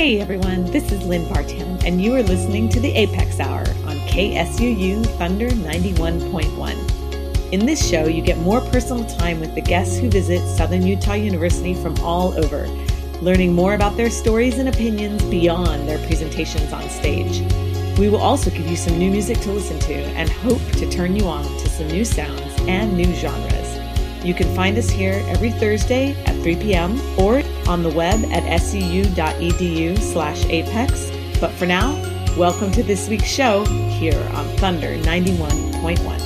Hey everyone, this is Lynn Bartown, and you are listening to the Apex Hour on KSUU Thunder 91.1. In this show, you get more personal time with the guests who visit Southern Utah University from all over, learning more about their stories and opinions beyond their presentations on stage. We will also give you some new music to listen to and hope to turn you on to some new sounds and new genres. You can find us here every Thursday at 3 p.m. or on the web at suu.edu slash apex. But for now, welcome to this week's show here on Thunder 91.1.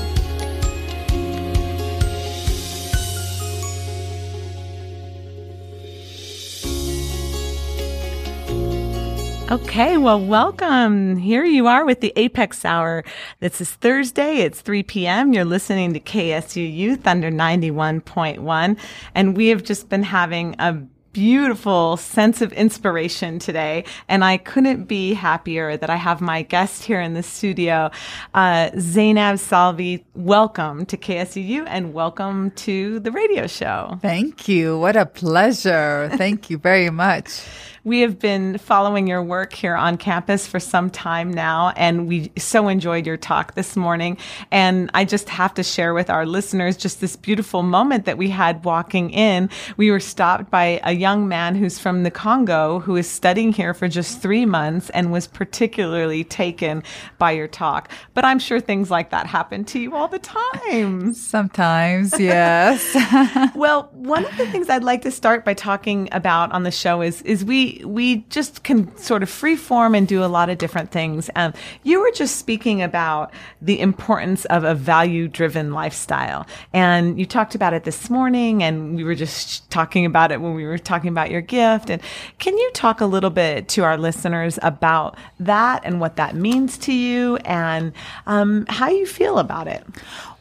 Okay, well, welcome. Here you are with the Apex Hour. This is Thursday. It's 3 p.m. You're listening to KSUU Thunder 91.1. And we have just been having a beautiful sense of inspiration today. And I couldn't be happier that I have my guest here in the studio, uh, Zainab Salbi. Welcome to KSUU and welcome to the radio show. Thank you. What a pleasure. Thank you very much. We have been following your work here on campus for some time now, and we so enjoyed your talk this morning. And I just have to share with our listeners just this beautiful moment that we had walking in. We were stopped by a young man who's from the Congo who is studying here for just three months and was particularly taken by your talk. But I'm sure things like that happen to you all the time. Sometimes, yes. well, one of the things I'd like to start by talking about on the show is, is we, we just can sort of free form and do a lot of different things. Um, you were just speaking about the importance of a value driven lifestyle, and you talked about it this morning, and we were just talking about it when we were talking about your gift. And can you talk a little bit to our listeners about that and what that means to you, and um, how you feel about it?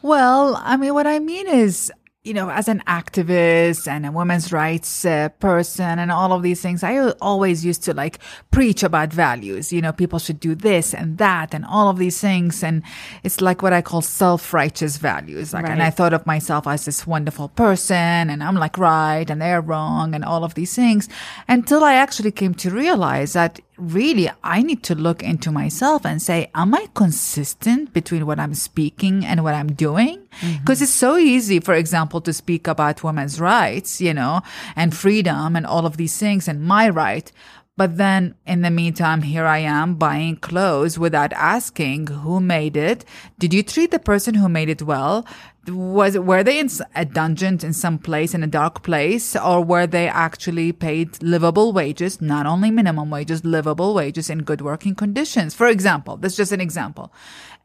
Well, I mean, what I mean is, you know, as an activist and a women's rights uh, person and all of these things, I always used to like preach about values. You know, people should do this and that and all of these things. And it's like what I call self-righteous values. Like, right. and I thought of myself as this wonderful person and I'm like right and they're wrong and all of these things until I actually came to realize that really I need to look into myself and say, am I consistent between what I'm speaking and what I'm doing? Because mm-hmm. it's so easy, for example, to speak about women's rights, you know, and freedom and all of these things and my right. But then in the meantime, here I am buying clothes without asking who made it. Did you treat the person who made it well? Was were they in a dungeon in some place in a dark place or were they actually paid livable wages not only minimum wages livable wages in good working conditions? For example that's just an example.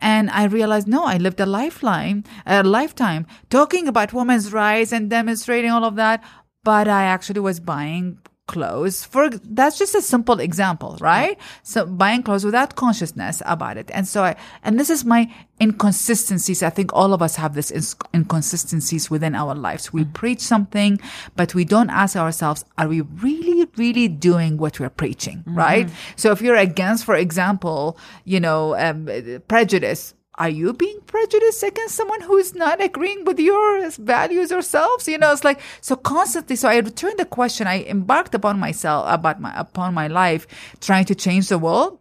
And i realized no i lived a lifeline a lifetime talking about women's rights and demonstrating all of that but i actually was buying clothes for that's just a simple example right? So buying clothes without consciousness about it. And so i and this is my inconsistencies. I think all of us have this inconsistencies within our lives. We mm-hmm. preach something but we don't ask ourselves are we really really doing what we're preaching mm-hmm. right so if you're against for example you know um, prejudice are you being prejudiced against someone who is not agreeing with your values or selves? You know, it's like, so constantly. So I returned the question. I embarked upon myself, about my, upon my life, trying to change the world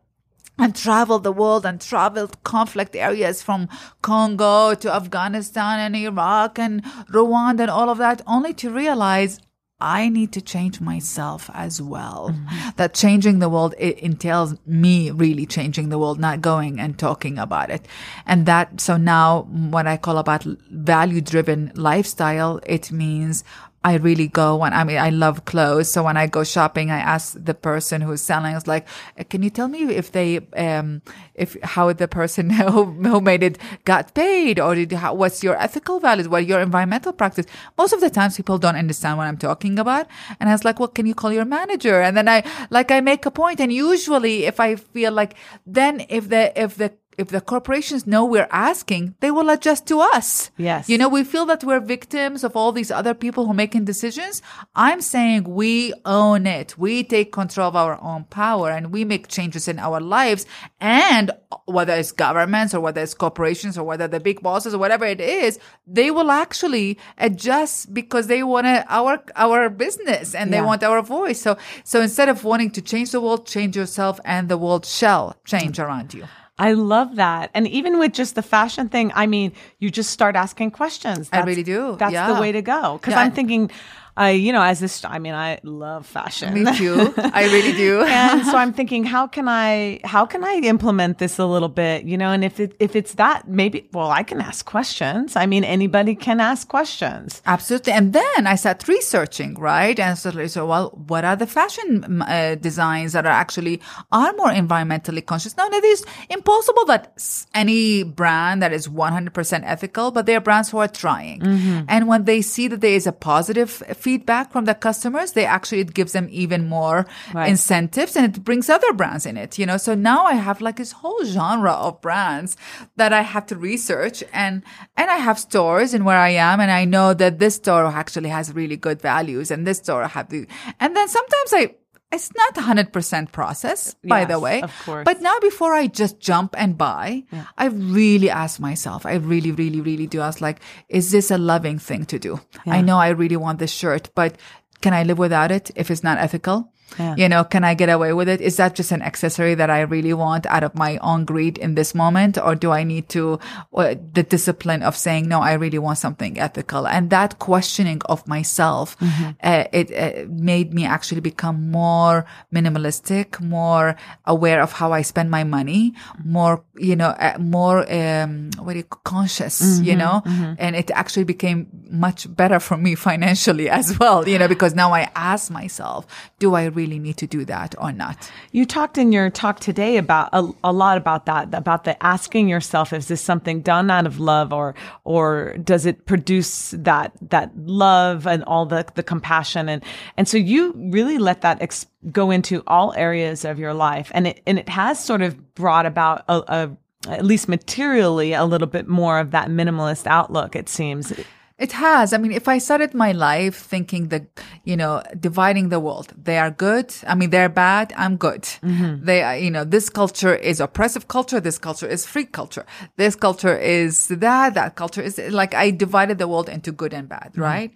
and traveled the world and traveled conflict areas from Congo to Afghanistan and Iraq and Rwanda and all of that, only to realize I need to change myself as well. Mm-hmm. That changing the world it entails me really changing the world, not going and talking about it. And that, so now what I call about value driven lifestyle, it means I really go when I mean I love clothes. So when I go shopping, I ask the person who's selling. It's like, can you tell me if they um if how the person who, who made it got paid or did how, what's your ethical values, what your environmental practice? Most of the times people don't understand what I'm talking about, and I was like, well, can you call your manager? And then I like I make a point, and usually if I feel like then if the if the if the corporations know we're asking, they will adjust to us. Yes. You know, we feel that we're victims of all these other people who are making decisions. I'm saying we own it. We take control of our own power and we make changes in our lives. And whether it's governments or whether it's corporations or whether the big bosses or whatever it is, they will actually adjust because they want our, our business and they Yeah. want our voice. So, so instead of wanting to change the world, change yourself and the world shall change around you. I love that. And even with just the fashion thing, I mean, you just start asking questions. I really do. That's Yeah. the way to go. Because Yeah. I'm thinking, I, you know, as this, I mean, I love fashion. Me too. I really do. and so I'm thinking, how can I, how can I implement this a little bit, you know? And if it, if it's that, maybe, well, I can ask questions. I mean, anybody can ask questions. Absolutely. And then I started researching, right? And so, so well, what are the fashion uh, designs that are actually are more environmentally conscious? Now, it is impossible that any brand that is 100% ethical, but there are brands who are trying. And when they see that there is a positive feedback from the customers, they actually, it gives them even more Right. incentives and it brings other brands in it, you know? So now I have like this whole genre of brands that I have to research and, and I have stores in where I am and I know that this store actually has really good values and this store have the, and then sometimes I, it's not a hundred percent process, by the way. of course. But now before I just jump and buy, I really ask myself, I really, really, really do ask like, is this a loving thing to do? I know I really want this shirt, but can I live without it if it's not ethical? Yeah. You know, can I get away with it? Is that just an accessory that I really want out of my own greed in this moment? Or do I need to, uh, the discipline of saying, no, I really want something ethical? And that questioning of myself, uh, it uh, made me actually become more minimalistic, more aware of how I spend my money, more, you know, uh, more, um, what do you, conscious, you know, and it actually became much better for me financially as well, you know, because now I ask myself, do I really need to do that or not? You talked in your talk today about a, a lot about that, about the asking yourself, is this something done out of love or, or does it produce that, that love and all the, the compassion? And, and so you really let that ex- go into all areas of your life. And it, and it has sort of brought about a, a at least materially, a little bit more of that minimalist outlook, it seems. It has. I mean, if I started my life thinking that, you know, dividing the world, they are good. I mean, they're bad. I'm good. Mm-hmm. They are, you know, this culture is oppressive culture. This culture is free culture. This culture is that. That culture is like I divided the world into good and bad, mm-hmm. right?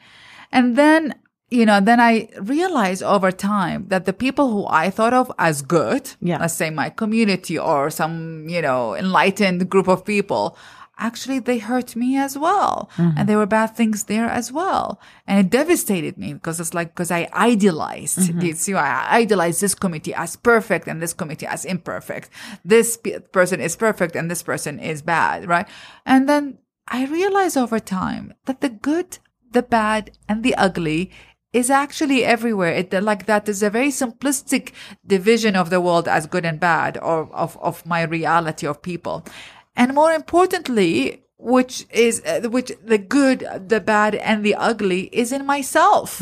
And then, you know, then I realized over time that the people who I thought of as good, Yeah. let's say my community or some, you know, enlightened group of people, actually they hurt me as well. And mm-hmm. there were bad things there as well. And it devastated me because it's like, because I idealized, mm-hmm. you see, I idealized this committee as perfect and this committee as imperfect. This pe- person is perfect and this person is bad, right? And then I realized over time that the good, the bad, and the ugly is actually everywhere. It like that is a very simplistic division of the world as good and bad, or of of my reality of people, and more importantly, which is uh, which the good, the bad, and the ugly is in myself.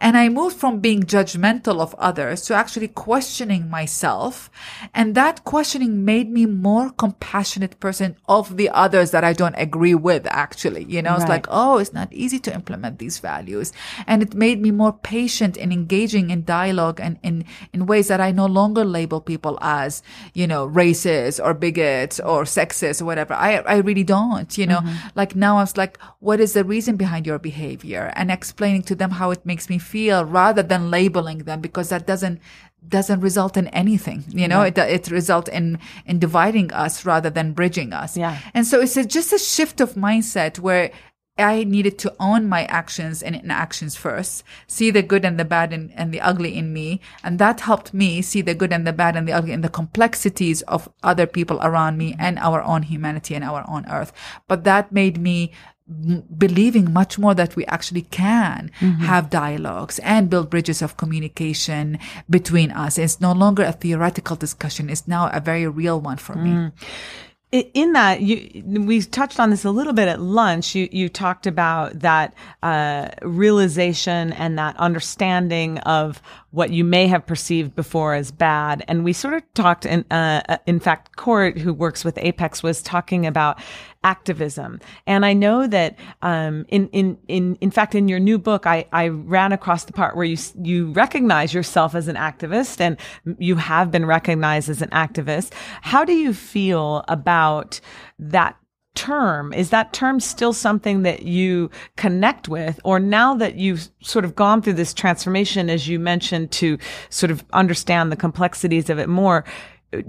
And I moved from being judgmental of others to actually questioning myself, and that questioning made me more compassionate person of the others that I don't agree with. Actually, you know, it's like oh, it's not easy to implement these values. And it made me more patient in engaging in dialogue and in, in ways that I no longer label people as, you know, racist or bigots or sexist or whatever. I, I really don't, you know, mm-hmm. like now I was like, what is the reason behind your behavior and explaining to them how it makes me feel rather than labeling them because that doesn't, doesn't result in anything, you know, it, it results in, in dividing us rather than bridging us. Yeah. And so it's a, just a shift of mindset where I needed to own my actions and inactions first, see the good and the bad and, and the ugly in me. And that helped me see the good and the bad and the ugly and the complexities of other people around me and our own humanity and our own earth. But that made me believing much more that we actually can mm-hmm. have dialogues and build bridges of communication between us. It's no longer a theoretical discussion. It's now a very real one for me. Mm. In that you we touched on this a little bit at lunch. You you talked about that uh, realization and that understanding of what you may have perceived before as bad. And we sort of talked in uh, uh in fact court who works with apex was talking about activism. And i know that um, in in in in fact in your new book i i ran across the part where you you recognize yourself as an activist and you have been recognized as an activist. How do you feel about about that term is that term still something that you connect with? Or now that you've sort of gone through this transformation as you mentioned to sort of understand the complexities of it more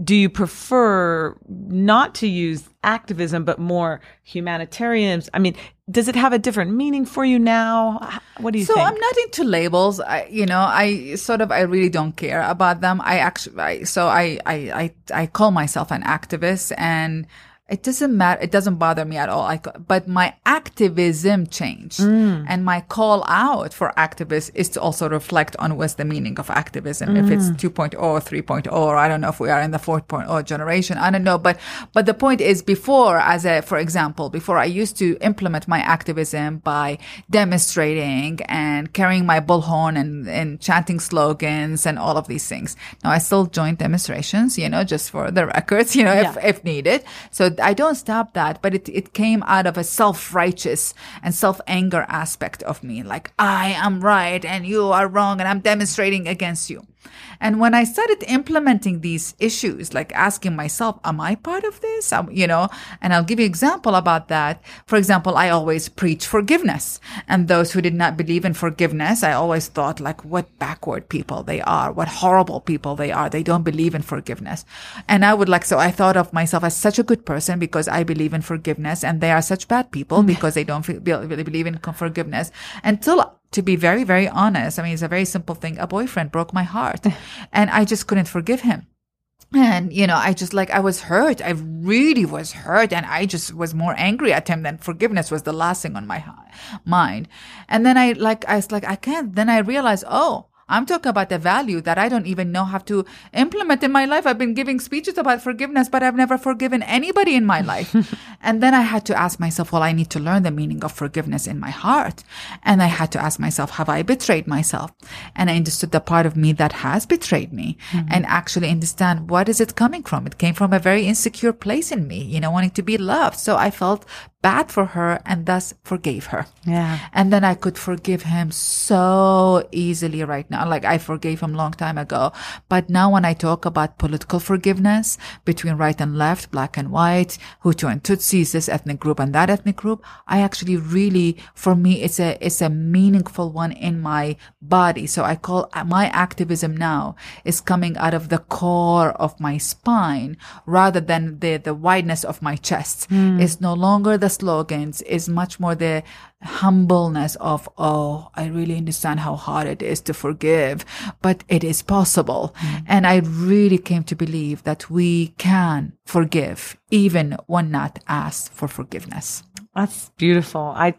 do you prefer not to use activism but more humanitarians? I mean does it have a different meaning for you now? What do you so think? i'm not into labels. I, you know i sort of i really don't care about them. I actually I, so I, I i i call myself an activist and it doesn't matter. It doesn't bother me at all. I, but my activism changed mm. and my call out for activists is to also reflect on what's the meaning of activism. Mm. If it's mm. 2.0 or 3.0, or I don't know if we are in the 4.0 generation. I don't know. But, but the point is before, as a, for example, before I used to implement my activism by demonstrating and carrying my bullhorn and, and chanting slogans and all of these things. Now I still join demonstrations, you know, just for the records, you know, yeah. if, if needed. So I don't stop that, but it, it came out of a self-righteous and self-anger aspect of me. Like, I am right and you are wrong and I'm demonstrating against you. And when I started implementing these issues, like asking myself, am I part of this? Um, you know, and I'll give you example about that. For example, I always preach forgiveness and those who did not believe in forgiveness, I always thought like what backward people they are, what horrible people they are. They don't believe in forgiveness. And I would like, so I thought of myself as such a good person because I believe in forgiveness and they are such bad people mm. because they don't really believe in forgiveness until to be very, very honest, I mean, it's a very simple thing. A boyfriend broke my heart and I just couldn't forgive him. And, you know, I just like, I was hurt. I really was hurt. And I just was more angry at him than forgiveness was the last thing on my mind. And then I like, I was like, I can't. Then I realized, oh, I'm talking about the value that I don't even know how to implement in my life. I've been giving speeches about forgiveness, but I've never forgiven anybody in my life. and then I had to ask myself, well, I need to learn the meaning of forgiveness in my heart. And I had to ask myself, have I betrayed myself? And I understood the part of me that has betrayed me mm-hmm. and actually understand what is it coming from? It came from a very insecure place in me, you know, wanting to be loved. So I felt bad for her and thus forgave her. Yeah. And then I could forgive him so easily right now. Like I forgave him long time ago. But now when I talk about political forgiveness between right and left, black and white, Hutu and Tutsis, this ethnic group and that ethnic group, I actually really, for me, it's a, it's a meaningful one in my body. So I call my activism now is coming out of the core of my spine rather than the, the wideness of my chest. Mm. It's no longer the slogans is much more the humbleness of, oh, I really understand how hard it is to forgive, but it is possible. Mm. And I really came to believe that we can forgive even when not asked for forgiveness. That's beautiful. I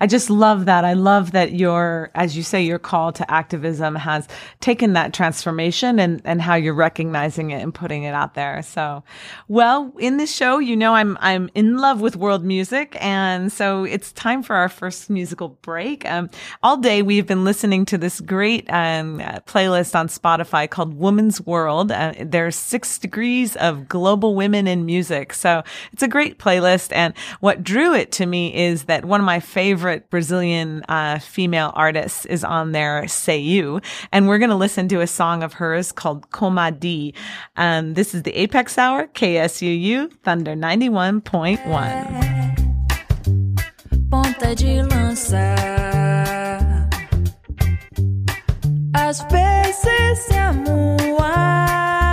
I just love that. I love that your, as you say, your call to activism has taken that transformation and, and how you're recognizing it and putting it out there. So, well, in this show, you know, I'm, I'm in love with world music. And so it's time for our first musical break. Um, all day we've been listening to this great, um, playlist on Spotify called Woman's World. Uh, there's six degrees of global women in music. So it's a great playlist. And what drew it to me is that one of my favorite Brazilian uh, female artists is on there, Céu. And we're going to listen to a song of hers called Comadi. Um, this is the Apex Hour, KSUU, Thunder 91.1. Ponta de lança. Às vezes se de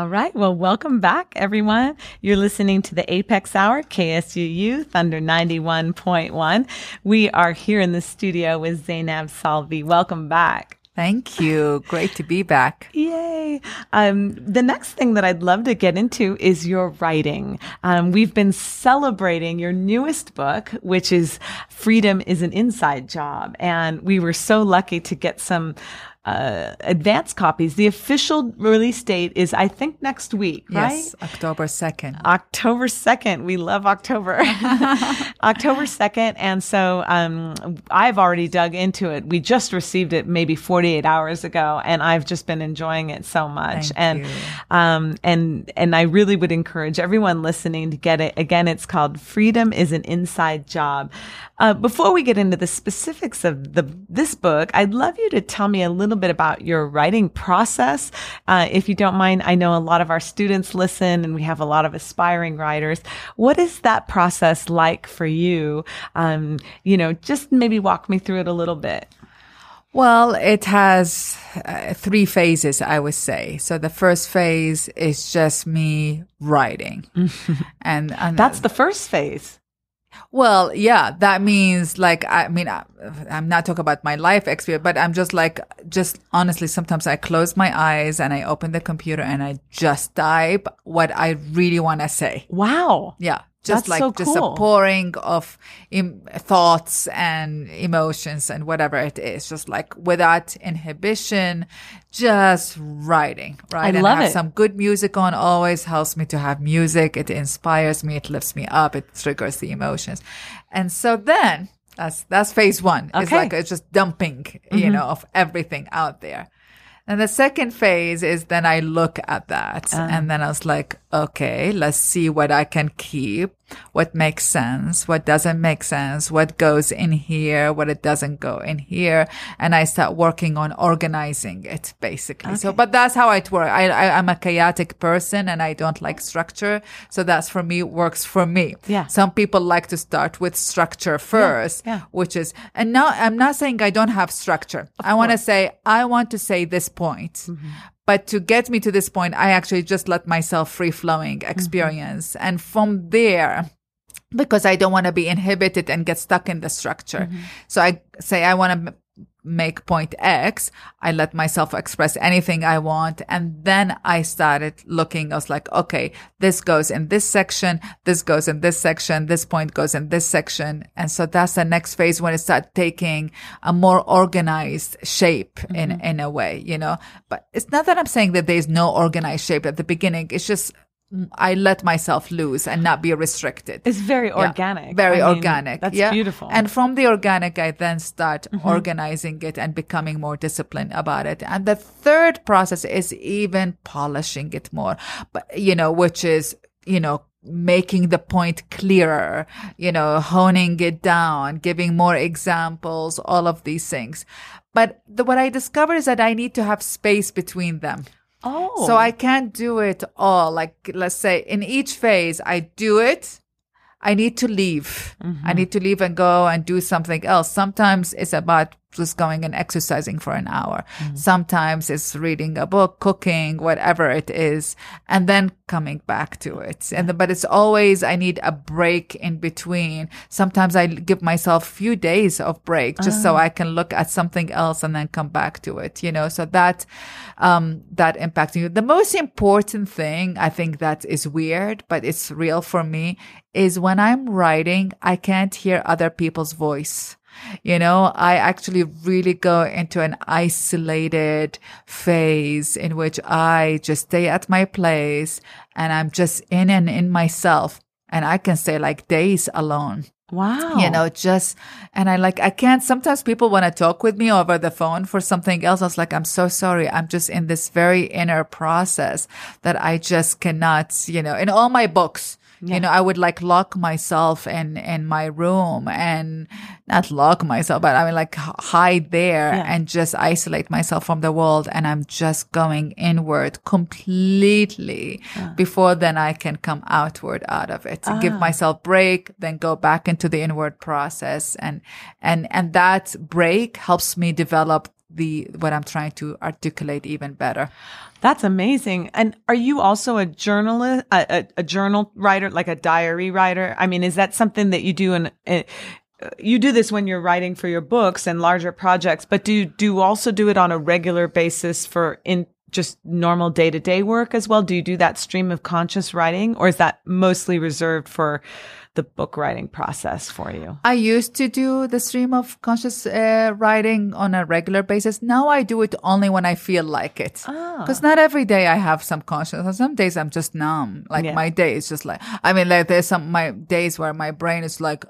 All right. Well, welcome back, everyone. You're listening to the Apex Hour, KSUU Thunder 91.1. We are here in the studio with Zainab Salbi. Welcome back. Thank you. Great to be back. Yay. Um, the next thing that I'd love to get into is your writing. Um, we've been celebrating your newest book, which is Freedom is an Inside Job. And we were so lucky to get some uh, advance copies. The official release date is, I think, next week, right? Yes, October 2nd. October 2nd. We love October. October 2nd. And so um, I've already dug into it. We just received it maybe 48 hours ago, and I've just been enjoying it so much. Thank and um, and and I really would encourage everyone listening to get it. Again, it's called Freedom is an Inside Job. Uh, before we get into the specifics of the this book, I'd love you to tell me a little bit about your writing process, uh, if you don't mind. I know a lot of our students listen, and we have a lot of aspiring writers. What is that process like for you? Um, you know, just maybe walk me through it a little bit. Well, it has uh, three phases, I would say. So the first phase is just me writing. and, and That's the first phase. Well, yeah, that means like, I mean, I, I'm not talking about my life experience, but I'm just like, just honestly, sometimes I close my eyes and I open the computer and I just type what I really want to say. Wow. Yeah. Just That's like so just a pouring of em- thoughts and emotions and whatever it is, just like without inhibition, just writing, right? and love have it. some good music on always helps me to have music. It inspires me. It lifts me up. It triggers the emotions. And so then that's, that's phase one. It's Okay. like, it's just dumping, you mm-hmm. know, of everything out there. And the second phase is then I look at that ah. and then I was like, okay, let's see what I can keep, what makes sense, what doesn't make sense, what goes in here, what it doesn't go in here. And I start working on organizing it basically. So, but that's how it works. I, I, I'm a chaotic person and I don't like structure. So that's for me, works for me. Yeah. Some people like to start with structure first, yeah. which is, and now I'm not saying I don't have structure. I want to say, I want to say this point. Mm-hmm. But to get me to this point, I actually just let myself free flowing mm-hmm. experience. And from there, because I don't want to be inhibited and get stuck in the structure. Mm-hmm. So I say I want to make point X. I let myself express anything I want. And then I started looking. I was like, okay, this goes in this section. This goes in this section. This point goes in this section. And so that's the next phase when it started taking a more organized shape in, mm-hmm. in a way, you know, but it's not that I'm saying that there's no organized shape at the beginning. It's just, I let myself loose and not be restricted. It's very Yeah, organic. Very I mean, organic. That's yeah. beautiful. And from the organic, I then start Mm-hmm. organizing it and becoming more disciplined about it. And the third process is even polishing it more, but you know, which is, you know, making the point clearer, you know, honing it down, giving more examples, all of these things. But the, what I discovered is that I need to have space between them. Oh, So I can't do it all. Like, let's say in each phase, I do it. I need to leave. I mm-hmm. need to leave and go and do something else. Sometimes it's about just going and exercising for an hour. Sometimes it's reading a book, cooking, whatever it is, and then coming back to it. And, but it's always, I need a break in between. Sometimes I give myself a few days of break just so I can look at something else and then come back to it, you know, so that, um, that impacting you. The most important thing I think that is weird, but it's real for me is when I'm writing, I can't hear other people's voice. You know, I actually really go into an isolated phase in which I just stay at my place and I'm just in and in myself. And I can stay like days alone wow. you know, just, and I like, I can't, sometimes people want to talk with me over the phone for something else. I was like, I'm so sorry. I'm just in this very inner process that I just cannot, you know, in all my books, you know, I would like lock myself in, in my room and not lock myself, but I mean like hide there Yeah. and just isolate myself from the world. And I'm just going inward completely ah. before then I can come outward out of it. Give ah. myself break, then go back into the inward process. And, and, and that break helps me develop the, what I'm trying to articulate even better. That's amazing. And are you also a journalist, a, a, a journal writer, like a diary writer? I mean, is that something that you do uh, you do this when you're writing for your books and larger projects, but do do you also do it on a regular basis for in just normal day to day work as well? Do you do that stream of conscious writing or is that mostly reserved for the book writing process for you? I used to do the stream of conscious uh, writing on a regular basis. Now I do it only when I feel like it. Because not every day I have some conscious. Some days I'm just numb. Like Yeah. my day is just like, I mean, like there's some my days where my brain is like,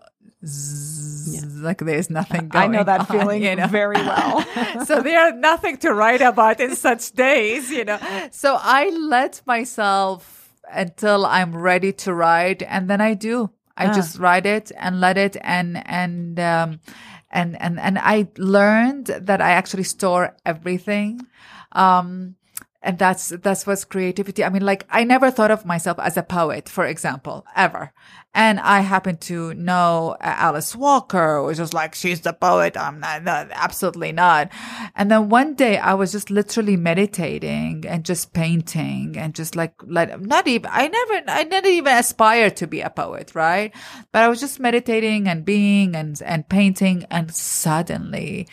zzz, like there's nothing going I know that on, feeling you know? very well. so there's nothing to write about in such days, you know. So I let myself until I'm ready to write, and then I do. I just write it and let it, and and um, and and and I learned that I actually store everything. Um, and that's that's what's creativity. I mean, like I never thought of myself as a poet, for example, ever. And I happen to know uh, Alice Walker, was just like, she's the poet. I'm not, not, absolutely not. And then one day I was just literally meditating and just painting and just like, let, not even, I never, I never even aspired to be a poet, right? But I was just meditating and being and, and painting and suddenly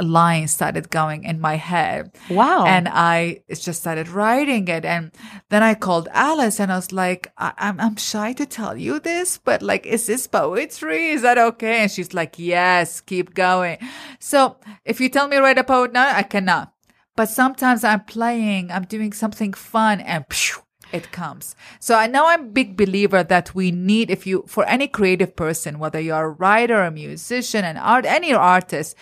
lines started going in my head. Wow. And I just started writing it. And then I called Alice and I was like, I- I'm, I'm shy to tell you this, but like, is this poetry? Is that okay? And she's like, yes, keep going. So if you tell me to write a poem now, I cannot. But sometimes I'm playing, I'm doing something fun and phew, it comes. So I know I'm a big believer that we need, if you, for any creative person, whether you're a writer, a musician, an art, any artist,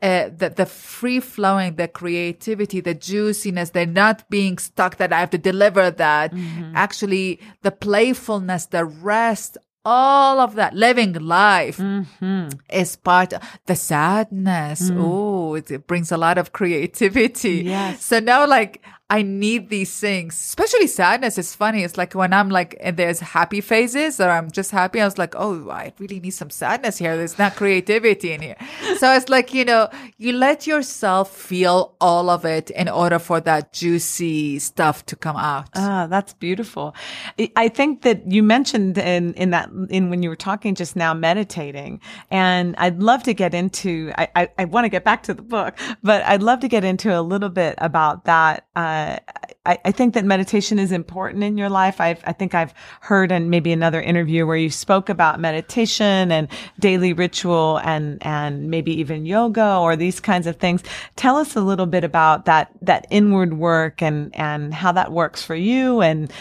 uh, the, the free flowing, the creativity, the juiciness, they're not being stuck that I have to deliver that. Mm-hmm. Actually, the playfulness, the rest, all of that, living life mm-hmm. is part of the sadness. Oh, it, it brings a lot of creativity. Yes. So now, like, I need these things, especially sadness. It's funny. It's like when I'm like, and there's happy phases or I'm just happy. I was like, oh, I really need some sadness here. There's not creativity in here. So it's like, you know, you let yourself feel all of it in order for that juicy stuff to come out. Ah, that's beautiful. I- think that you mentioned in, in that, in when you were talking just now, meditating. And I'd love to get into, I, I, I want to get back to the book, but I'd love to get into a little bit about that. Uh, Uh, I, I think that meditation is important in your life. I've, I think I've heard in maybe another interview where you spoke about meditation and daily ritual and, and maybe even yoga or these kinds of things. Tell us a little bit about that, that inward work and, and how that works for you and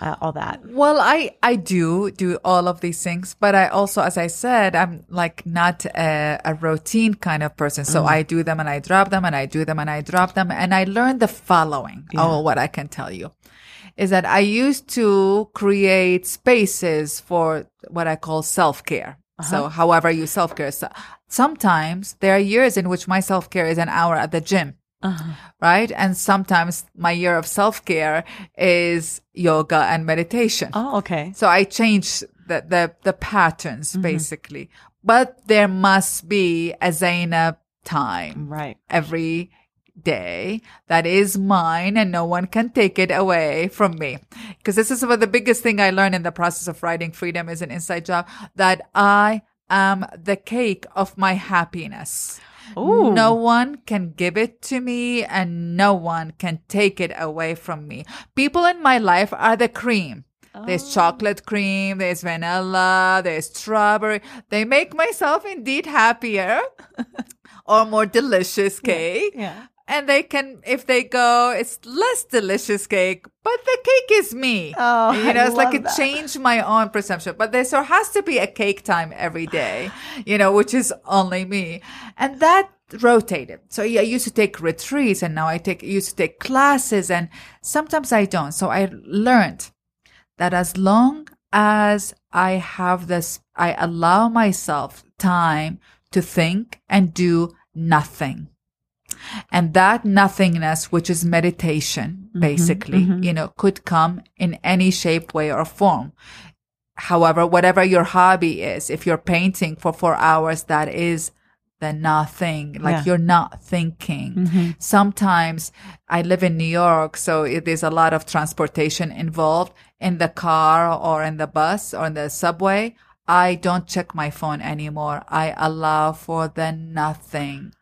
uh, all that. Well, I, I do do all of these things, but I also, as I said, I'm like not a, a routine kind of person. So I do them and I drop them and I do them and I drop them. And I learned the following. Oh, what I can tell you is that I used to create spaces for what I call self care. So however you self care. So sometimes there are years in which my self care is an hour at the gym. Uh-huh. Right. And sometimes my year of self care is yoga and meditation. Oh, okay. So I change the, the, the patterns mm-hmm. basically, but there must be a Zainab time Right. every day that is mine and no one can take it away from me. Because this is what the biggest thing I learned in the process of writing Freedom is an inside job that I am the cake of my happiness. Ooh. No one can give it to me and no one can take it away from me. People in my life are the cream. There's oh. chocolate cream, there's vanilla, there's strawberry. They make myself indeed happier or more delicious cake. Yeah. And they can, if they go, it's less delicious cake, but the cake is me. Oh, you know, I it's like it that. changed my own perception. But there so has to be a cake time every day, you know, which is only me. And that rotated. So yeah, I used to take retreats and now I take, used to take classes and sometimes I don't. So I learned that as long as I have this, I allow myself time to think and do nothing. And that nothingness, which is meditation, mm-hmm, basically, mm-hmm. you know, could come in any shape, way, or form. However, whatever your hobby is, if you're painting for four hours, that is the nothing. Like Yeah. you're not thinking. Mm-hmm. Sometimes I live in New York, so it, there's a lot of transportation involved in the car or in the bus or in the subway. I don't check my phone anymore. I allow for the nothing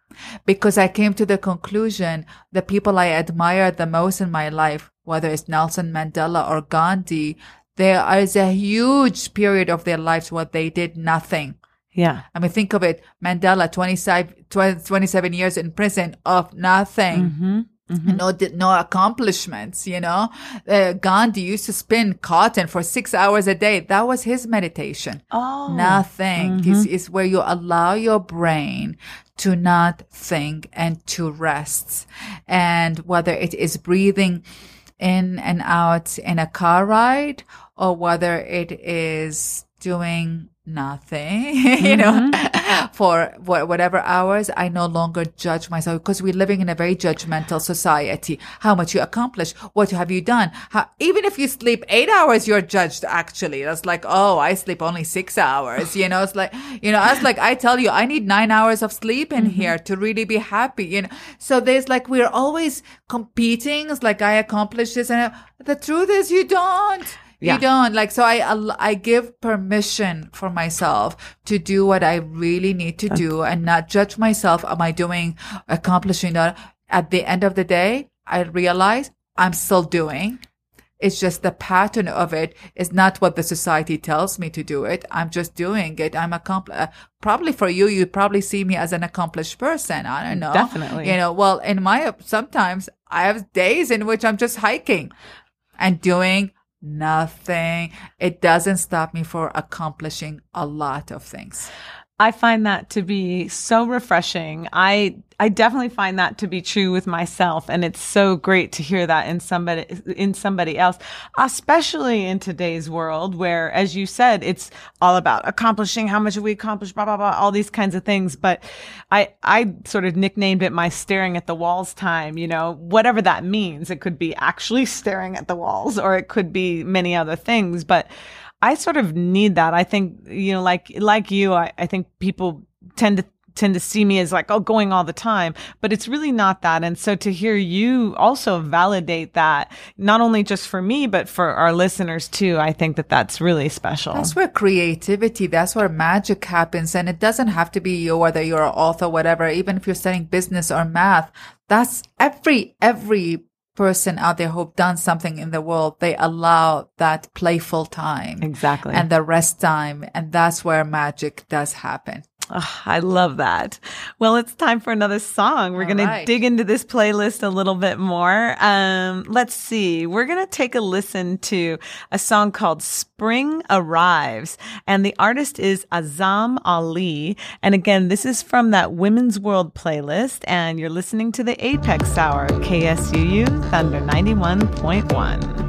because I came to the conclusion the people I admire the most in my life, whether it's Nelson Mandela or Gandhi, there is a huge period of their lives where they did nothing. Yeah. I mean, think of it. Mandela, 27, 20 27 years in prison of nothing. Mm-hmm. Mm-hmm. No, di- no accomplishments, you know. Uh, Gandhi used to spin cotton for six hours a day. That was his meditation. Oh. Nothing is, is mm-hmm. where you allow your brain to not think and to rest. And whether it is breathing in and out in a car ride or whether it is doing nothing, you know, mm-hmm. for whatever hours, I no longer judge myself because we're living in a very judgmental society. How much you accomplish? What have you done? How, even if you sleep eight hours, you're judged actually. That's like, oh, I sleep only six hours. You know, it's like, you know, I like, I tell you, I need nine hours of sleep in mm-hmm. here to really be happy, you know. So there's like, we're always competing. It's like, I accomplished this. And the truth is, you don't. Yeah. You don't like so I I give permission for myself to do what I really need to do and not judge myself. Am I doing accomplishing that? At the end of the day, I realize I'm still doing. It's just the pattern of it is not what the society tells me to do it. I'm just doing it. I'm accompli- uh, probably for you, you probably see me as an accomplished person. I don't know. Definitely. You know, well, in my, sometimes I have days in which I'm just hiking and doing nothing. It doesn't stop me for accomplishing a lot of things. I find that to be so refreshing. I I definitely find that to be true with myself and it's so great to hear that in somebody in somebody else, especially in today's world where as you said it's all about accomplishing how much have we accomplished blah blah blah all these kinds of things, but I I sort of nicknamed it my staring at the walls time, you know, whatever that means. It could be actually staring at the walls or it could be many other things, but I sort of need that. I think, you know, like, like you, I, I think people tend to tend to see me as like, oh, going all the time, but it's really not that. And so to hear you also validate that, not only just for me, but for our listeners too, I think that that's really special. That's where creativity, that's where magic happens. And it doesn't have to be you, whether you're an author, whatever, even if you're studying business or math. That's every, every person out there who've done something in the world, they allow that playful time. Exactly. And the rest time. And that's where magic does happen. Oh, I love that. Well, it's time for another song. We're going right. to dig into this playlist a little bit more. Um, let's see. We're going to take a listen to a song called Spring Arrives and the artist is Azam Ali. And again, this is from that Women's World playlist and you're listening to the Apex Hour, KSUU Thunder 91.1.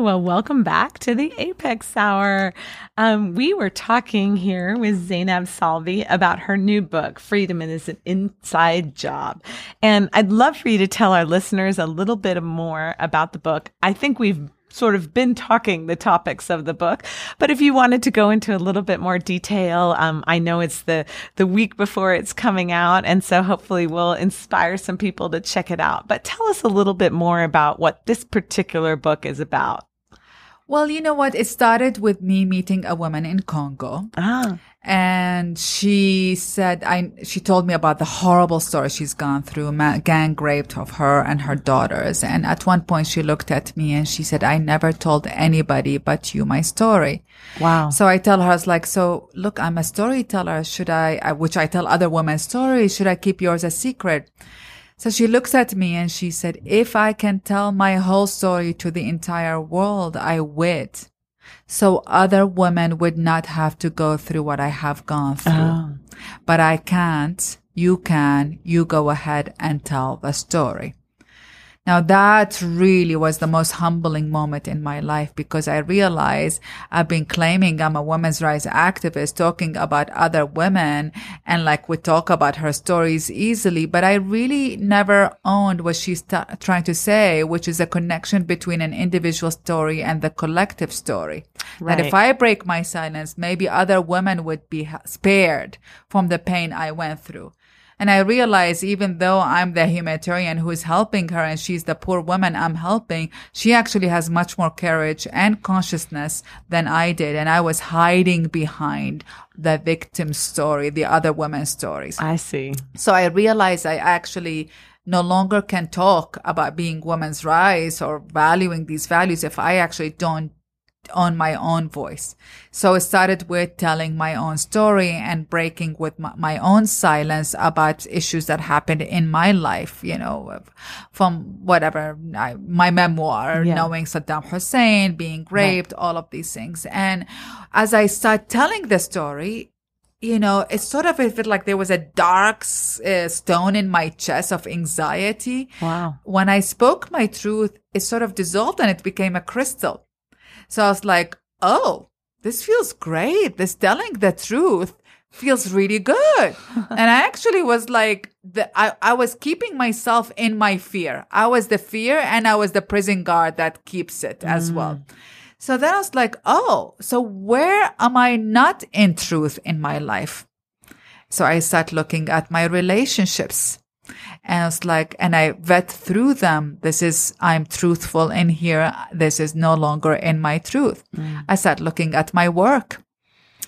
well, welcome back to the Apex Hour. Um, we were talking here with Zainab Salbi about her new book, Freedom is an Inside Job. And I'd love for you to tell our listeners a little bit more about the book. I think we've sort of been talking the topics of the book. But if you wanted to go into a little bit more detail, um, I know it's the the week before it's coming out, and so hopefully we'll inspire some people to check it out. But tell us a little bit more about what this particular book is about. Well, you know what? It started with me meeting a woman in Congo. Ah. And she said, I, she told me about the horrible story she's gone through, ma- gang raped of her and her daughters. And at one point she looked at me and she said, I never told anybody but you my story. Wow. So I tell her, I was like, so look, I'm a storyteller. Should I, I- which I tell other women stories. Should I keep yours a secret? So she looks at me and she said, if I can tell my whole story to the entire world, I would. So other women would not have to go through what I have gone through. Ah. But I can't. You can. You go ahead and tell the story. Now that really was the most humbling moment in my life because I realized I've been claiming I'm a women's rights activist talking about other women and like we talk about her stories easily, but I really never owned what she's t- trying to say, which is a connection between an individual story and the collective story. That if I break my silence, maybe other women would be spared from the pain I went through. And I realize even though I'm the humanitarian who is helping her and she's the poor woman I'm helping, she actually has much more courage and consciousness than I did. And I was hiding behind the victim story, the other women's stories. I see. So I realized I actually no longer can talk about being women's rights or valuing these values if I actually don't own my own voice. So I started with telling my own story and breaking with my, my own silence about issues that happened in my life, you know, from whatever, I, my memoir, Yeah. knowing Saddam Hussein, being raped, all of these things. And as I start telling the story, you know, it's sort of it felt like there was a dark uh, stone in my chest of anxiety. Wow. When I spoke my truth, it sort of dissolved and it became a crystal. So I was like, oh, this feels great. This telling the truth feels really good. and I actually was like, the, I, I was keeping myself in my fear. I was the fear and I was the prison guard that keeps it as mm. well. So then I was like, oh, so where am I not in truth in my life? So I start looking at my relationships. And it's like, and I vet through them. This is, I'm truthful in here. This is no longer in my truth. Mm. I start looking at my work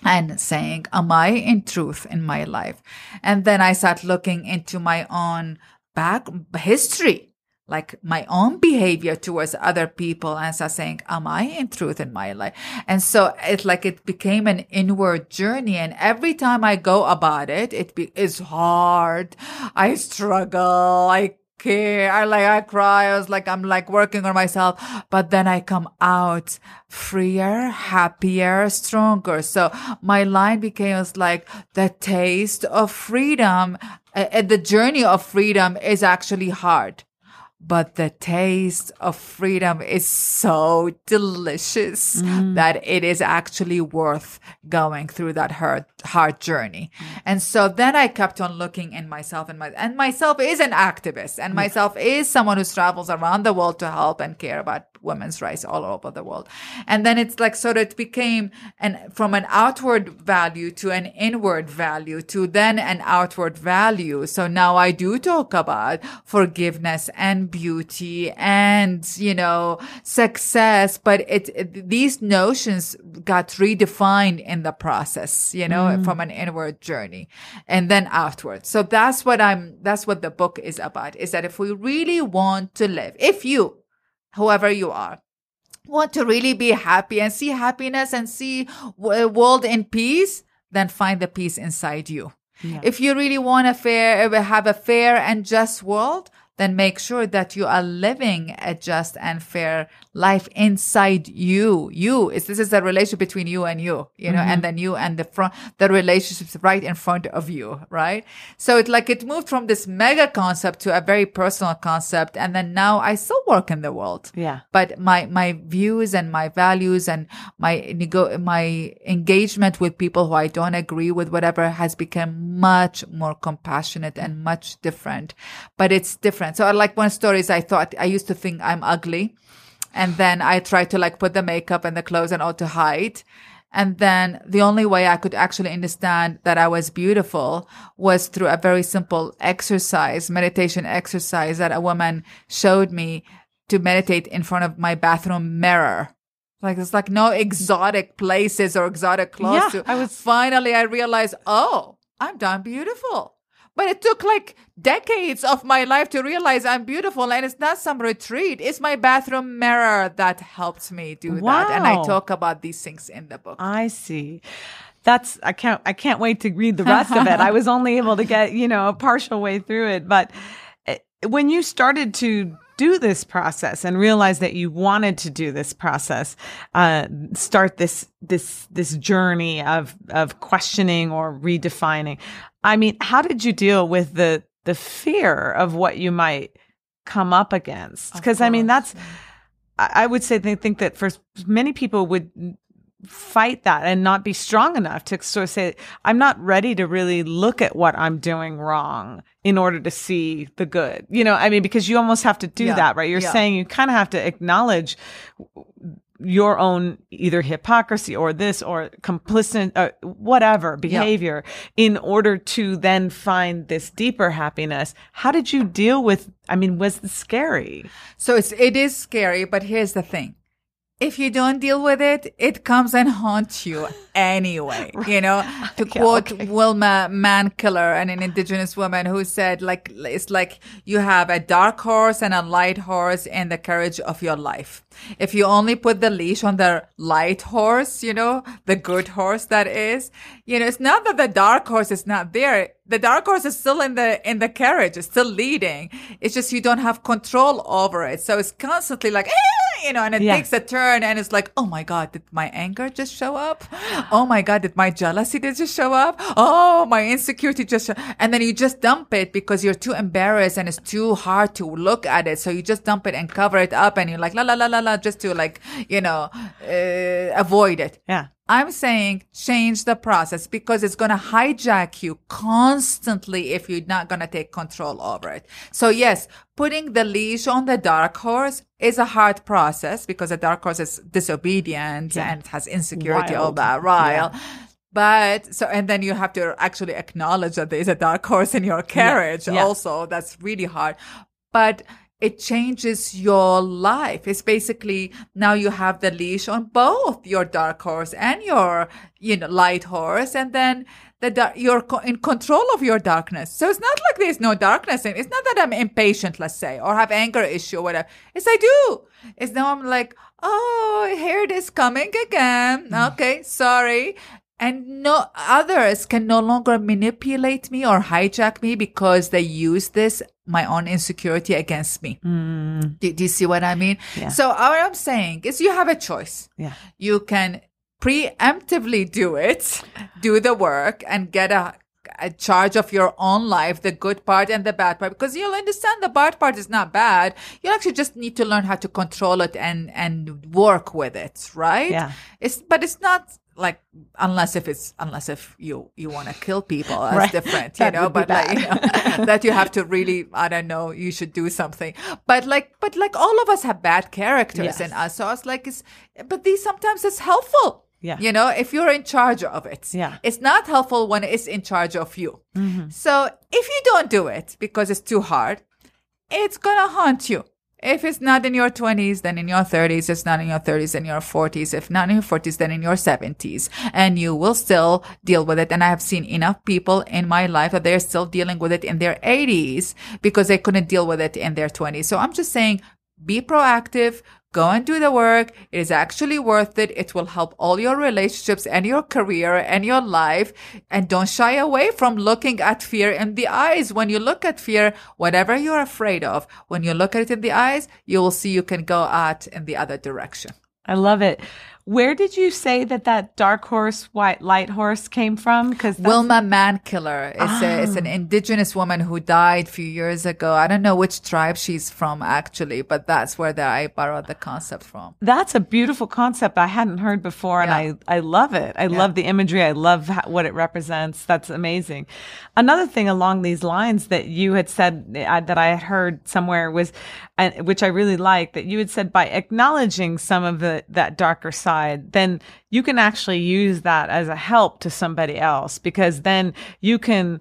and saying, am I in truth in my life? And then I start looking into my own back history, like my own behavior towards other people and start saying, am I in truth in my life? And so it's like it became an inward journey. And every time I go about it, it be, is hard. I struggle. I care. I like, I cry. I was like, I'm like working on myself, but then I come out freer, happier, stronger. So my line became was like the taste of freedom. Uh, uh, the journey of freedom is actually hard. But the taste of freedom is so delicious mm. that it is actually worth going through that hard, hard journey. Mm. And so then I kept on looking in myself and my, and myself is an activist and myself is someone who travels around the world to help and care about women's rights all over the world. And then it's like, sort of it became an, from an outward value to an inward value to then an outward value. So now I do talk about forgiveness and beauty and, you know, success, but it, it- these notions got redefined in the process, you know, mm. from an inward journey and then outward. So that's what I'm, that's what the book is about is that if we really want to live, if you, whoever you are, want to really be happy and see happiness and see a world in peace, then find the peace inside you. If you really want a fair, have a fair and just world, then make sure that you are living a just and fair life inside you. You is this is a relationship between you and you, you know, and mm-hmm. then you and the front, the relationships right in front of you, right? So it's like it moved from this mega concept to a very personal concept. And then now I still work in the world. Yeah. But my, my views and my values and my nego- my engagement with people who I don't agree with, whatever, has become much more compassionate and much different. But it's different. So I like one story is I thought I used to think I'm ugly. And then I tried to like put the makeup and the clothes and all to hide. And then the only way I could actually understand that I was beautiful was through a very simple exercise, meditation exercise that a woman showed me to meditate in front of my bathroom mirror. Like it's like no exotic places or exotic clothes. Yeah, to- I was- finally I realized, oh, I'm done beautiful. But it took like decades of my life to realize I'm beautiful and it's not some retreat. It's my bathroom mirror that helped me do that. And I talk about these things in the book. I see. That's I can't I can't wait to read the rest of it. I was only able to get, you know, a partial way through it, but eh, when you started to do this process and realize that you wanted to do this process, uh, start this this this journey of of questioning or redefining. I mean, how did you deal with the the fear of what you might come up against? Because I mean, that's I I would say they think that for many people would fight that and not be strong enough to sort of say, I'm not ready to really look at what I'm doing wrong in order to see the good. You know, I mean, because you almost have to do Yeah, that, right? You're yeah. saying you kind of have to acknowledge your own either hypocrisy or this or complicit uh, whatever behavior in order to then find this deeper happiness how did you deal with i mean was it scary So it's it is scary, but here's the thing. If you don't deal with it, it comes and haunts you anyway. You know, to quote Wilma Mankiller, an indigenous woman who said, like, it's like you have a dark horse and a light horse in the carriage of your life. If you only put the leash on the light horse, you know, the good horse that is, you know, it's not that the dark horse is not there. The dark horse is still in the, in the carriage. It's still leading. It's just you don't have control over it. So it's constantly like, "Eh," you know, and it Yeah. takes a turn and it's like, oh my God, did my anger just show up? Oh my God, did my jealousy just show up? Oh, my insecurity just, show- and then you just dump it because you're too embarrassed and it's too hard to look at it. So you just dump it and cover it up and you're like, la, la, la, la, la, just to like, you know, uh, avoid it. yeah I'm saying change the process because it's going to hijack you constantly if you're not going to take control over it. So yes, putting the leash on the dark horse is a hard process because the dark horse is disobedient and has insecurity, all Wild. that, right? But so, and then you have to actually acknowledge that there is a dark horse in your carriage Yeah. also. That's really hard. But it changes your life. It's basically now you have the leash on both your dark horse and your, you know, light horse. And then the you're in control of your darkness. So it's not like there's no darkness. In, it's not that I'm impatient, let's say, or have anger issue or whatever. It's I do. It's now I'm like, oh, here it is coming again. Mm. Okay. Sorry. And no others can no longer manipulate me or hijack me because they use this, my own insecurity against me. Mm. Do, do you see what I mean? Yeah. So what I'm saying is you have a choice. yeah You can preemptively do it, do the work and get a, a charge of your own life, the good part and the bad part, because you'll understand the bad part is not bad. You actually just need to learn how to control it and, and work with it, right? Yeah. It's, but it's not like, unless if it's, unless if you, you want to kill people, that's Right. different, you That know, but like, you know, that you have to really, I don't know, you should do something. But like, but like all of us have bad characters Yes. in us. So I was like, it's, but these sometimes it's helpful. Yeah. You know, if you're in charge of it. Yeah. It's not helpful when it's in charge of you. So if you don't do it because it's too hard, it's going to haunt you. If it's not in your 20s, then in your 30s. If it's not in your 30s, then your 40s. If not in your 40s, then in your 70s. And you will still deal with it. And I have seen enough people in my life that they're still dealing with it in their 80s because they couldn't deal with it in their 20s. So I'm just saying, be proactive. Go and do the work. It is actually worth it. It will help all your relationships and your career and your life. And don't shy away from looking at fear in the eyes. When you look at fear, whatever you're afraid of, when you look at it in the eyes, you will see you can go out in the other direction. I love it. Where did you say that that dark horse, white light horse came from? Because Wilma Mankiller is a, it's an indigenous woman who died a few years ago. I don't know which tribe she's from actually, but that's where the, I borrowed the concept from. That's a beautiful concept I hadn't heard before, and Yeah. I, I love it. I love the imagery. I love ho- what it represents. That's amazing. Another thing along these lines that you had said uh, that I had heard somewhere was, and which I really like, that you had said by acknowledging some of the that darker side, then you can actually use that as a help to somebody else because then you can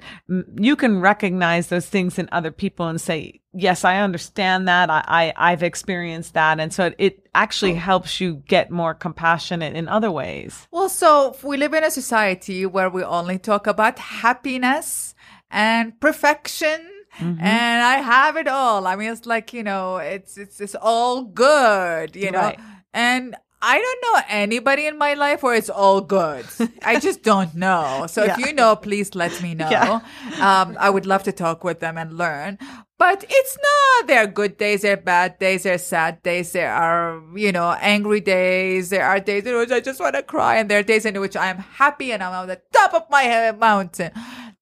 you can recognize those things in other people and say yes i understand that i, I i've experienced that and so it, it actually helps you get more compassionate in other ways Well, so we live in a society where we only talk about happiness and perfection. Mm-hmm. And I have it all. I mean, it's like, you know, it's, it's, it's all good, you know, Right. and I don't know anybody in my life where it's all good. I just don't know. So if you know, please let me know. Yeah. Um, I would love to talk with them and learn. But it's not, there are good days, there are bad days, there are sad days, there are, you know, angry days, there are days in which I just want to cry, and there are days in which I am happy and I'm on the top of my mountain.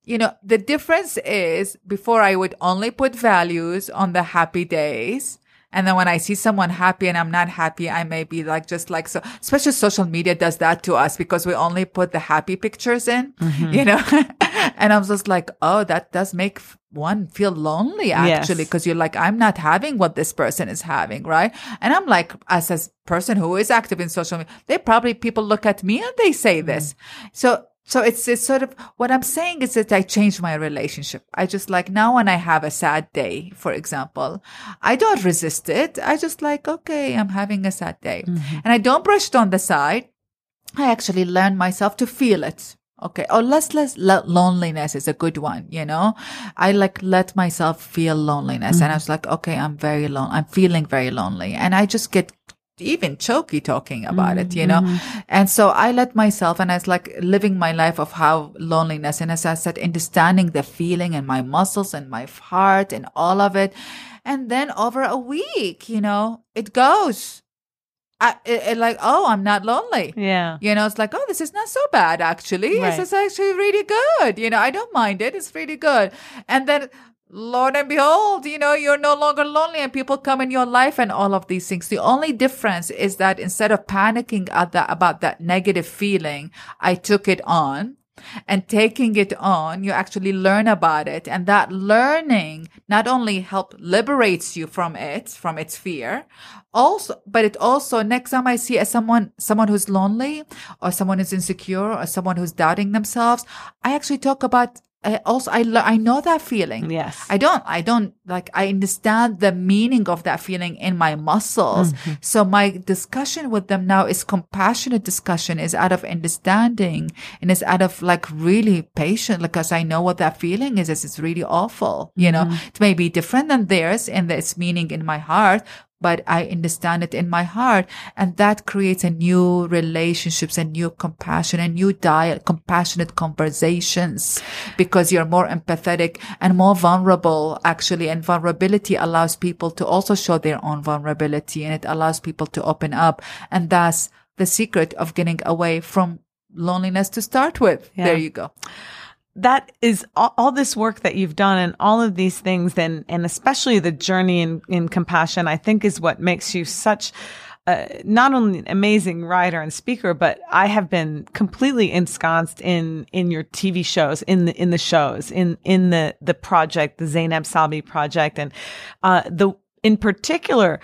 You know, the difference is before I would only put values on the happy days. And then when I see someone happy and I'm not happy, I may be like, just like, so, especially social media does that to us because we only put the happy pictures in, mm-hmm. you know? and I'm just like, oh, that does make one feel lonely actually, Yes. because you're like, I'm not having what this person is having, right? And I'm like, as a person who is active in social media, they probably, people look at me and they say this. Mm-hmm. So, so it's, it's sort of what I'm saying is that I changed my relationship. I just like now when I have a sad day, for example, I don't resist it. I just like, okay, I'm having a sad day mm-hmm. and I don't brush it on the side. I actually learn myself to feel it. Okay. Or less, less lo- loneliness is a good one. You know, I like let myself feel loneliness and I mm-hmm. was like, okay, I'm very lonely. I'm feeling very lonely and I just get even choky talking about it, you know? Mm-hmm. And so I let myself and I was like living my life of how loneliness and as I said, understanding the feeling and my muscles and my heart and all of it. And then over a week, you know, it goes. I, it, it like, oh, I'm not lonely. yeah You know, it's like, oh, this is not so bad, actually. Right. This is actually really good. You know, I don't mind it. It's really good. And then, Lord and behold, you know, you're no longer lonely and people come in your life and all of these things. The only difference is that instead of panicking at that, about that negative feeling, I took it on. And taking it on, you actually learn about it. And that learning not only help liberates you from it, from its fear, also, but it also, next time I see a someone, someone who's lonely or someone who's insecure or someone who's doubting themselves, I actually talk about uh, also, I, I know that feeling. Yes. I don't, I don't like, I understand the meaning of that feeling in my muscles. So my discussion with them now is compassionate discussion is out of understanding and it's out of like really patient because I know what that feeling is. Is It's really awful. You know, it may be different than theirs and its meaning in my heart, but I understand it in my heart. And that creates a new relationships and new compassion and new diet, compassionate conversations because you're more empathetic and more vulnerable actually. And vulnerability allows people to also show their own vulnerability and it allows people to open up. And that's the secret of getting away from loneliness to start with. Yeah. There you go. That is all, all this work that you've done and all of these things and and especially the journey in, in compassion i think is what makes you such not only an amazing writer and speaker but i have been completely ensconced in in your tv shows in the in the shows in in the the project the zainab salbi project. And uh the in particular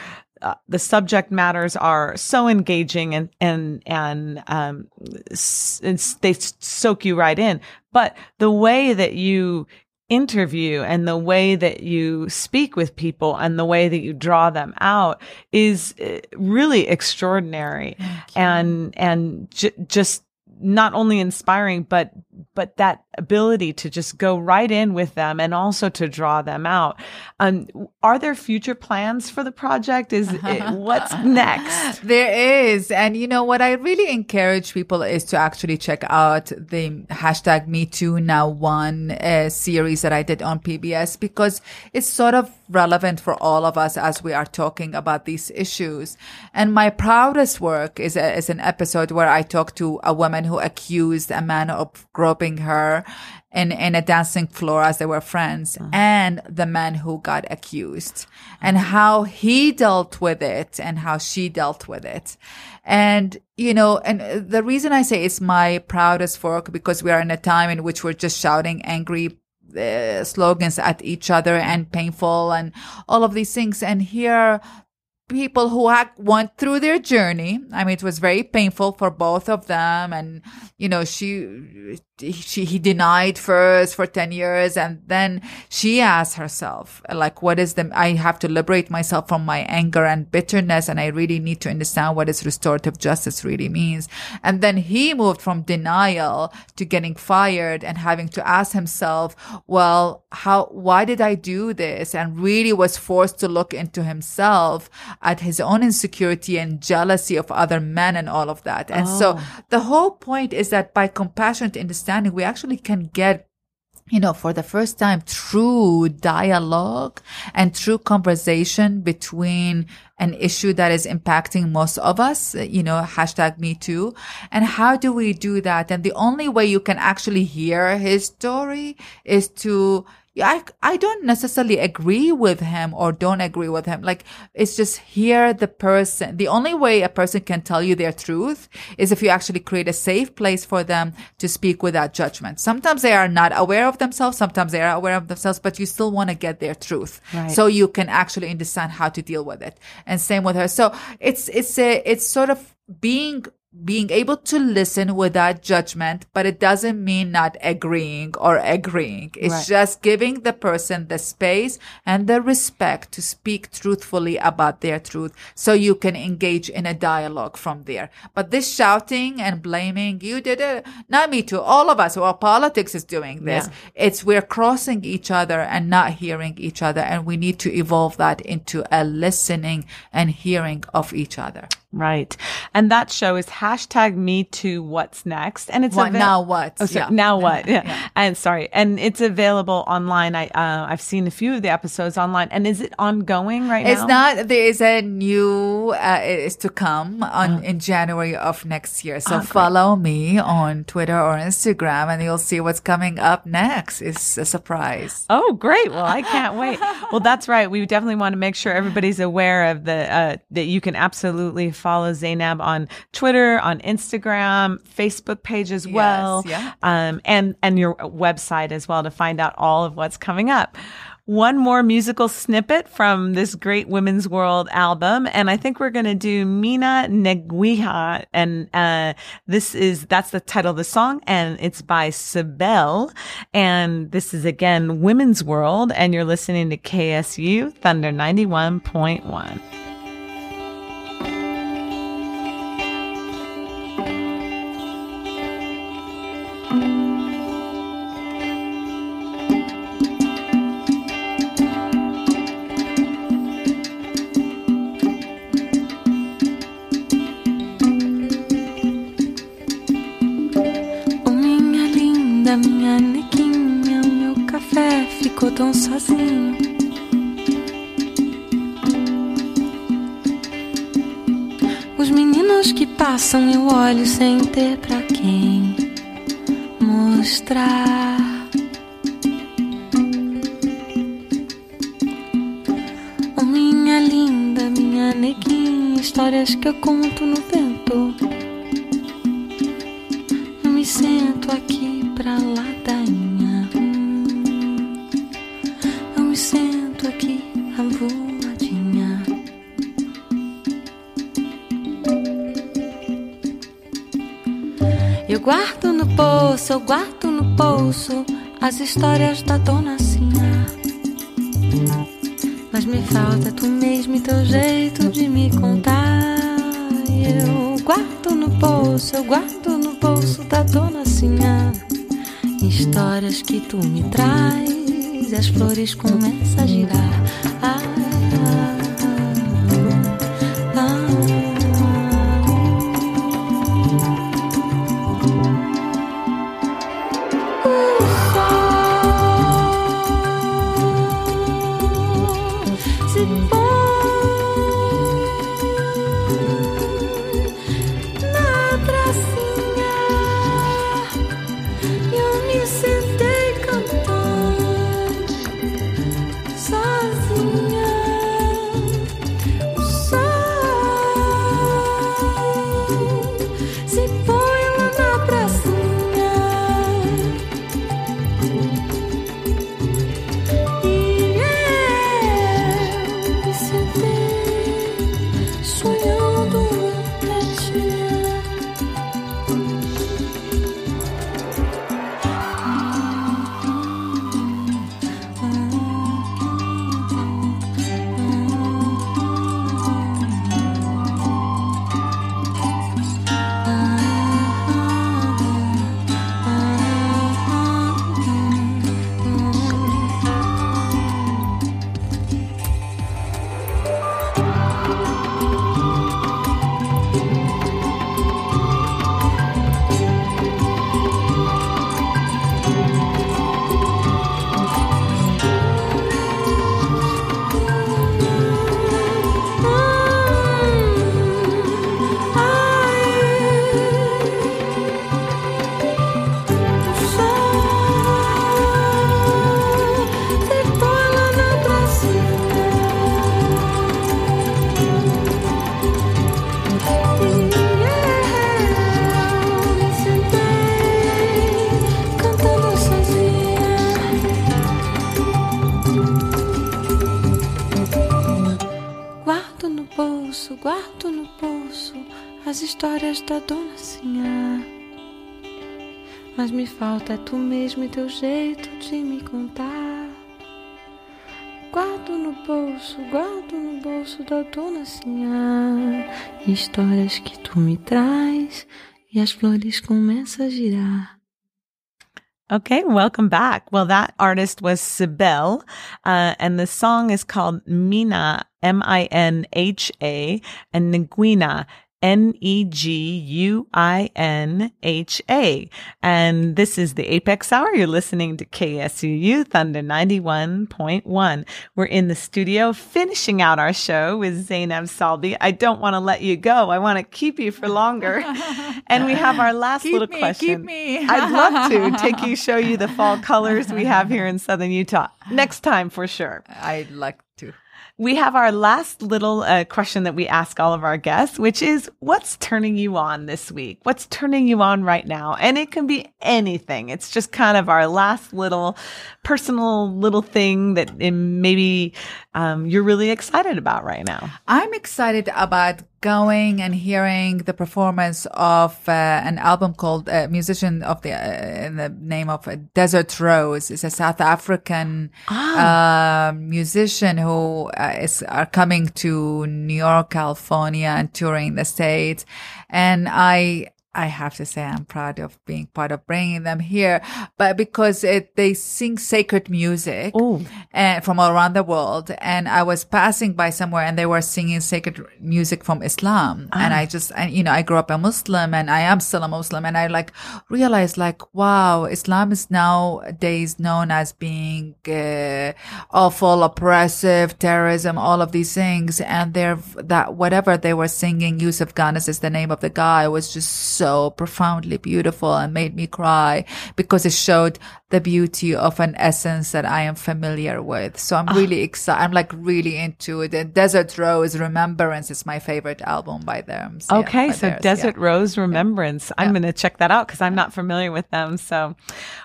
uh, the subject matters are so engaging and and and um s- they soak you right in. But the way that you interview and the way that you speak with people and the way that you draw them out is uh, really extraordinary. And and j- just not only inspiring but but that ability to just go right in with them and also to draw them out. Um, are there future plans for the project? Is it, what's next? There is. And you know what I really encourage people is to actually check out the hashtag Me Too Now One uh, series that I did on PBS because it's sort of relevant for all of us as we are talking about these issues. And my proudest work is, a, is an episode where I talk to a woman who accused a man of groping her in, in a dancing floor as they were friends and the man who got accused and how he dealt with it and how she dealt with it. And, you know, and the reason I say it's my proudest work because we are in a time in which we're just shouting angry uh, slogans at each other and painful and all of these things. And here, people who had went through their journey. I mean, it was very painful for both of them. And, you know, she, she, he denied first for 10 years. And then she asked herself, like, what is the, I have to liberate myself from my anger and bitterness. And I really need to understand what is restorative justice really means. And then he moved from denial to getting fired and having to ask himself, well, how, why did I do this? And really was forced to look into himself at his own insecurity and jealousy of other men and all of that. And so oh. the whole point is that by compassionate understanding, we actually can get you know, for the first time, true dialogue and true conversation between an issue that is impacting most of us, you know, hashtag me too. And how do we do that? And the only way you can actually hear his story is to I, I don't necessarily agree with him or don't agree with him. Like, it's just hear the person. The only way a person can tell you their truth is if you actually create a safe place for them to speak without judgment. Sometimes they are not aware of themselves. Sometimes they are aware of themselves, but you still want to get their truth. Right. So you can actually understand how to deal with it. And same with her. So it's, it's a, it's sort of being being able to listen without judgment, but it doesn't mean not agreeing or agreeing. It's Right. just giving the person the space and the respect to speak truthfully about their truth so you can engage in a dialogue from there. But this shouting and blaming, you did it, not me too, all of us, well, politics is doing this. It's we're crossing each other and not hearing each other. And we need to evolve that into a listening and hearing of each other. Right. And that show is hashtag me to what's next. And it's What- now what? Oh, sorry, Yeah. now what? Yeah. And sorry. And it's available online. I, uh, I've seen a few of the episodes online. And is it ongoing right It's now? It's not. There is a new. Uh, it is to come on in January of next year. So follow me on Twitter or Instagram, and you'll see what's coming up next. It's a surprise. Oh, great. Well, I can't wait. Well, that's right. We definitely want to make sure everybody's aware of the, uh, that you can absolutely follow Zainab on Twitter, on Instagram, Facebook page as well. yeah. Um, and, and your website as well to find out all of what's coming up. One more musical snippet from this great Women's World album. And I think we're going to do Minha Neguinha. And, uh, this is, that's the title of the song and it's by Céu. And this is again Women's World and you're listening to KSUU Thunder 91.1. sozinho. Os meninos que passam eu olho sem ter pra quem mostrar. Oh, minha linda, minha neguinha, histórias que eu conto no vento. Eu me sento aqui pra ladainha. Eu guardo no bolso as histórias da dona Sinha. Mas me falta tu mesmo e teu jeito de me contar. Eu guardo no bolso, eu guardo no bolso da dona Sinha. Histórias que tu me traz, e as flores começam a girar. As histórias da dona Sinhá. Mas me falta tu mesmo e teu jeito de me contar. Guardo no bolso, guardo no bolso da dona Sinhá. Histórias que tu me traz e as flores começam a girar. Okay, welcome back. Well, that artist was Sibel, uh, and the song is called Mina, M-I-N-H-A, and Nguina, N-E-G-U-I-N-H-A. And this is the Apex Hour. You're listening to KSUU Thunder 91.1. We're in the studio finishing out our show with Zainab Salbi. I don't want to let you go. I want to keep you for longer. and we have our last Keep little me, question. keep me. I'd love to take you, show you the fall colors we have here in Southern Utah. Next time for sure. I'd like to. We have our last little uh, question that we ask all of our guests, which is what's turning you on this week? What's turning you on right now? And it can be anything. It's just kind of our last little personal little thing that maybe um, you're really excited about right now. I'm excited about going and hearing the performance of uh, an album called uh, musician of the uh, in the name of uh, Desert Rose. It's a South African uh, musician who uh, is are coming to New York, California, and touring the states. And I I have to say I'm proud of being part of bringing them here, but because it, they sing sacred music and from all around the world. And I was passing by somewhere and they were singing sacred music from Islam. And I just, and, you know, I grew up a Muslim and I am still a Muslim. And I like realized like, wow, Islam is nowadays known as being uh, awful, oppressive, terrorism, all of these things. And they're that whatever they were singing, Yusuf Ghanas is the name of the guy, was just so profoundly beautiful and made me cry because it showed the beauty of an essence that I am familiar with. So I'm ah. really excited. I'm like really into it. And Desert Rose Remembrance is my favorite album by them. So, yeah, Okay, by so theirs, Desert yeah. Rose Remembrance. I'm going to check that out because I'm not familiar with them. So,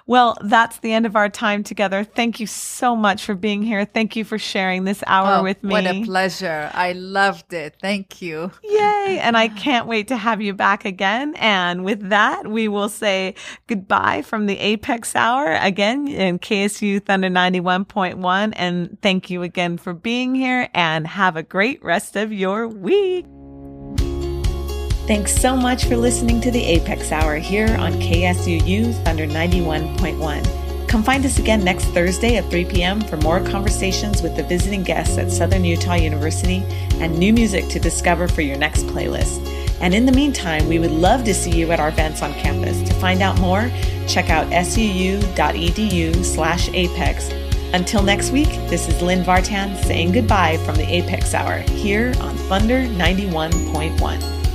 well, that's the end of our time together. Thank you so much for being here. Thank you for sharing this hour Oh, with me. What a pleasure. I loved it. Thank you. Yay! And I can't wait to have you back again. And with that, we will say goodbye from the Apex Hour again in KSUU Thunder 91.1. And thank you again for being here and have a great rest of your week. Thanks so much for listening to the Apex Hour here on KSUU Thunder 91.1. Come find us again next Thursday at 3 p.m. for more conversations with the visiting guests at Southern Utah University and new music to discover for your next playlist. And in the meantime, we would love to see you at our events on campus. To find out more, check out suu.edu slash apex. Until next week, this is Lynn Vartan saying goodbye from the Apex Hour here on Thunder 91.1.